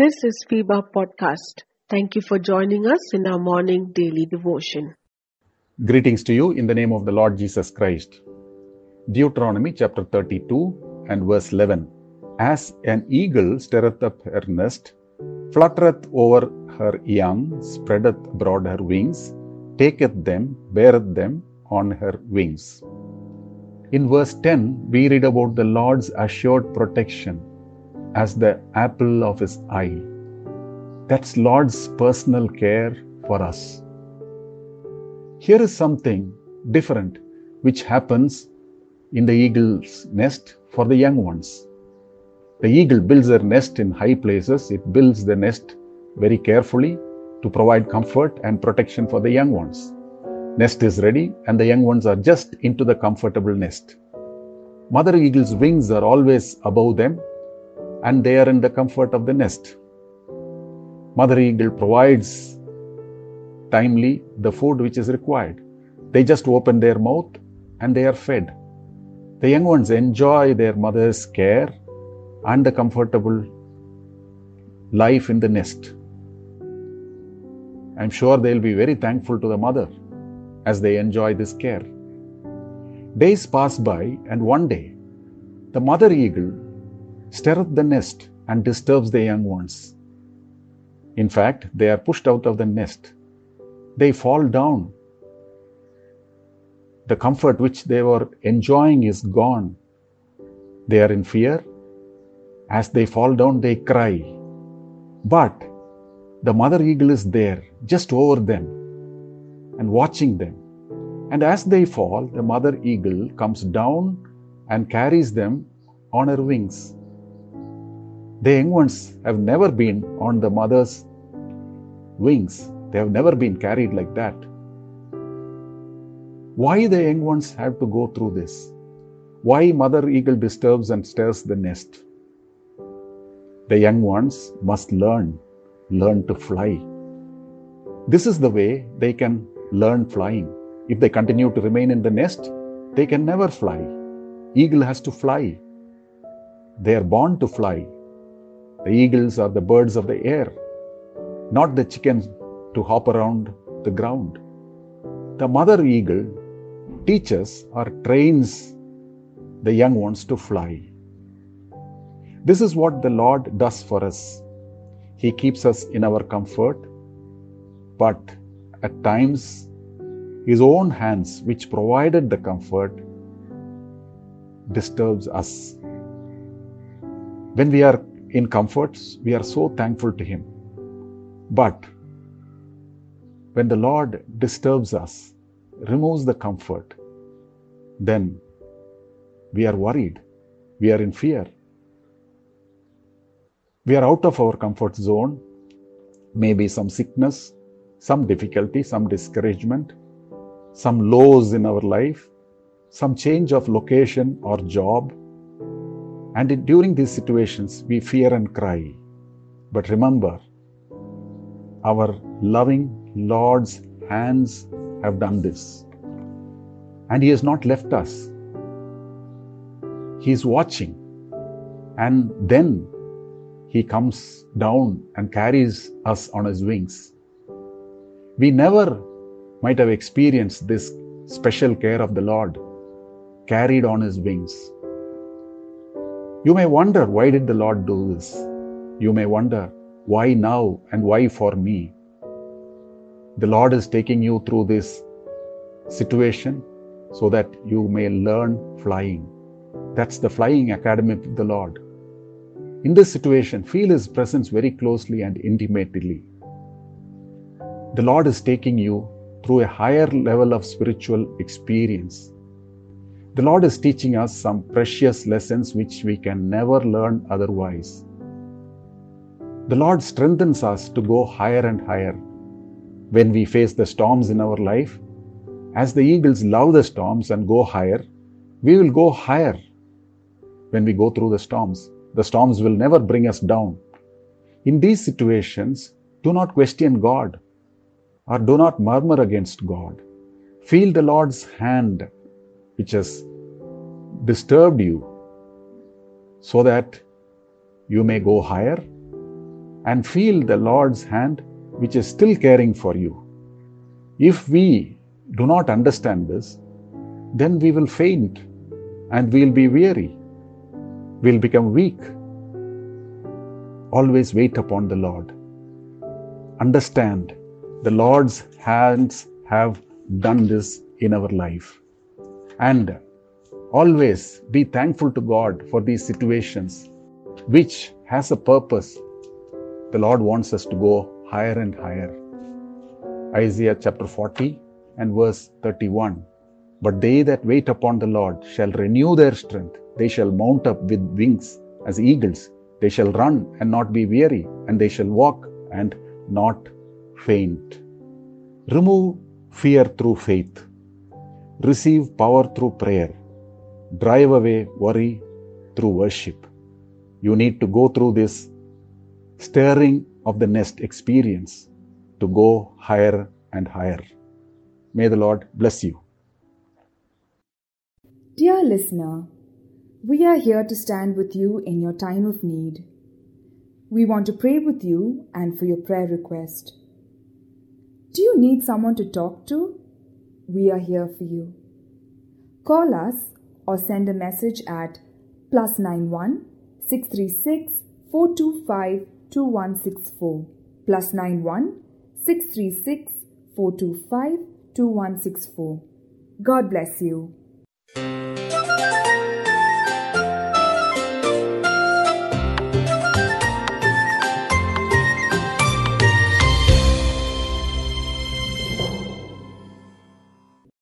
This is FEBA Podcast. Thank you for joining us in our morning daily devotion. Greetings to you in the name of the Lord Jesus Christ. Deuteronomy chapter 32 and verse 11. As an eagle stirreth up her nest, fluttereth over her young, spreadeth abroad her wings, taketh them, beareth them on her wings. In verse 10, we read about the Lord's assured protection as the apple of his eye. That's Lord's personal care for us. Here is something different which happens in the eagle's nest for the young ones. The eagle builds their nest in high places. It builds the nest very carefully to provide comfort and protection for the young ones. Nest is ready and the young ones are just into the comfortable nest. Mother eagle's wings are always above them and they are in the comfort of the nest. Mother eagle provides timely the food which is required. They just open their mouth and they are fed. The young ones enjoy their mother's care and the comfortable life in the nest. I'm sure they'll be very thankful to the mother as they enjoy this care. Days pass by, and one day, the mother eagle stirreth the nest and disturbs the young ones. In fact, they are pushed out of the nest. They fall down. The comfort which they were enjoying is gone. They are in fear. As they fall down, they cry. But the mother eagle is there, just over them, and watching them. And as they fall, the mother eagle comes down and carries them on her wings. The young ones have never been on the mother's wings. They have never been carried like that. Why the young ones have to go through this? Why mother eagle disturbs and stirs the nest? The young ones must learn, learn to fly. This is the way they can learn flying. If they continue to remain in the nest, they can never fly. Eagle has to fly. They are born to fly. The eagles are the birds of the air, not the chickens to hop around the ground. The mother eagle teaches or trains the young ones to fly. This is what the Lord does for us. He keeps us in our comfort, but at times, His own hands, which provided the comfort, disturbs us. When we are in comforts, we are so thankful to Him. But when the Lord disturbs us, removes the comfort, then we are worried, we are in fear. We are out of our comfort zone, maybe some sickness, some difficulty, some discouragement, some lows in our life, some change of location or job, and during these situations, we fear and cry. But remember, our loving Lord's hands have done this. And He has not left us. He is watching. And then He comes down and carries us on His wings. We never might have experienced this special care of the Lord carried on His wings. You may wonder, why did the Lord do this? You may wonder, why now and why for me? The Lord is taking you through this situation so that you may learn flying. That's the flying academy of the Lord. In this situation, feel His presence very closely and intimately. The Lord is taking you through a higher level of spiritual experience. The Lord is teaching us some precious lessons which we can never learn otherwise. The Lord strengthens us to go higher and higher. When we face the storms in our life, as the eagles love the storms and go higher, we will go higher when we go through the storms. The storms will never bring us down. In these situations, do not question God. or do not murmur against God. Feel the Lord's hand which has disturbed you so that you may go higher and feel the Lord's hand which is still caring for you. If we do not understand this, then we will faint and we'll be weary. We'll become weak. Always wait upon the Lord. Understand the Lord's hands have done this in our life. And always be thankful to God for these situations, which has a purpose. The Lord wants us to go higher and higher. Isaiah chapter 40 and verse 31. But they that wait upon the Lord shall renew their strength. They shall mount up with wings as eagles. They shall run and not be weary, and they shall walk and not faint. Remove fear through faith. Receive power through prayer. Drive away worry through worship. You need to go through this stirring of the nest experience to go higher and higher. May the Lord bless you. Dear listener, we are here to stand with you in your time of need. We want to pray with you and for your prayer request. Do you need someone to talk to? We are here for you. Call us or send a message at plus 91 636 425 2164 plus 91 636 425 2164. God bless you.